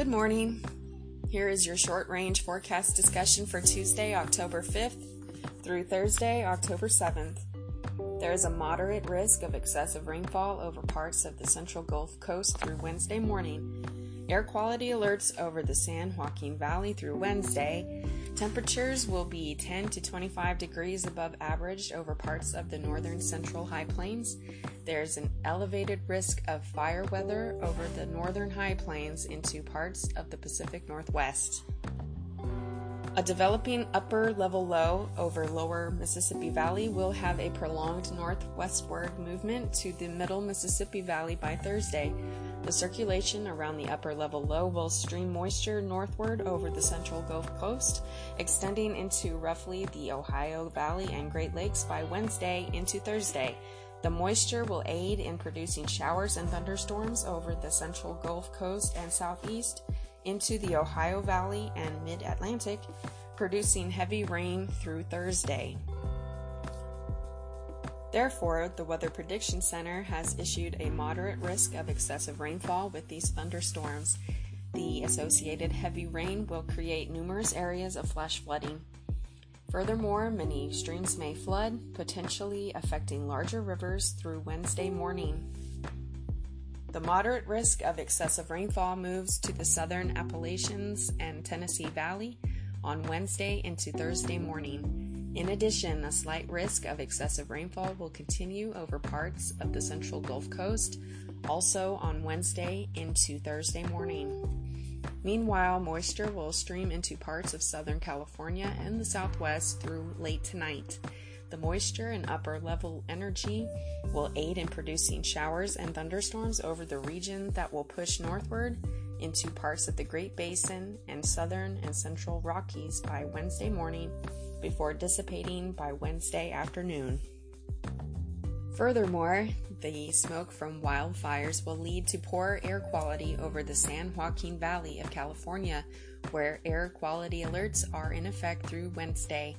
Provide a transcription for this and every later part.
Good morning. Here is your short range forecast discussion for Tuesday, October 5th through Thursday, October 7th. There is a moderate risk of excessive rainfall over parts of the central Gulf Coast through Wednesday morning. Air quality alerts over the San Joaquin Valley through Wednesday. Temperatures will be 10 to 25 degrees above average over parts of the northern central high plains. There's an elevated risk of fire weather over the northern high plains into parts of the Pacific Northwest. A developing upper level low over lower Mississippi Valley will have a prolonged northwestward movement to the middle Mississippi Valley by Thursday. The circulation around the upper level low will stream moisture northward over the central Gulf Coast, extending into roughly the Ohio Valley and Great Lakes by Wednesday into Thursday. The moisture will aid in producing showers and thunderstorms over the central Gulf Coast and southeast into the Ohio Valley and mid Atlantic, producing heavy rain through Thursday. Therefore, the Weather Prediction Center has issued a moderate risk of excessive rainfall with these thunderstorms. The associated heavy rain will create numerous areas of flash flooding. Furthermore, many streams may flood, potentially affecting larger rivers through Wednesday morning. The moderate risk of excessive rainfall moves to the southern Appalachians and Tennessee Valley on Wednesday into Thursday morning. In addition, a slight risk of excessive rainfall will continue over parts of the central Gulf Coast, also on Wednesday into Thursday morning. Meanwhile, moisture will stream into parts of Southern California and the Southwest through late tonight. The moisture and upper level energy will aid in producing showers and thunderstorms over the region that will push northward into parts of the Great Basin and southern and central Rockies by Wednesday morning before dissipating by Wednesday afternoon. Furthermore, the smoke from wildfires will lead to poor air quality over the San Joaquin Valley of California, where air quality alerts are in effect through Wednesday.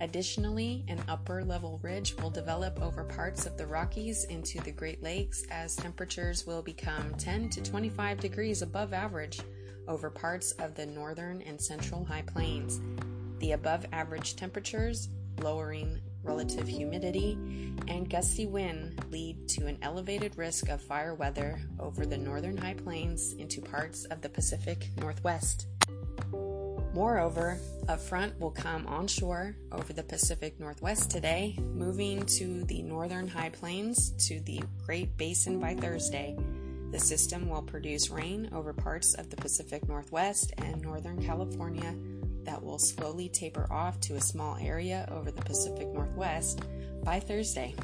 Additionally, an upper level ridge will develop over parts of the Rockies into the Great Lakes as temperatures will become 10 to 25 degrees above average over parts of the northern and central high plains. The above average temperatures, lowering relative humidity, and gusty wind lead to an elevated risk of fire weather over the northern high plains into parts of the Pacific Northwest. Moreover, a front will come onshore over the Pacific Northwest today, moving to the northern high plains to the Great Basin by Thursday. The system will produce rain over parts of the Pacific Northwest and Northern California that will slowly taper off to a small area over the Pacific Northwest by Thursday.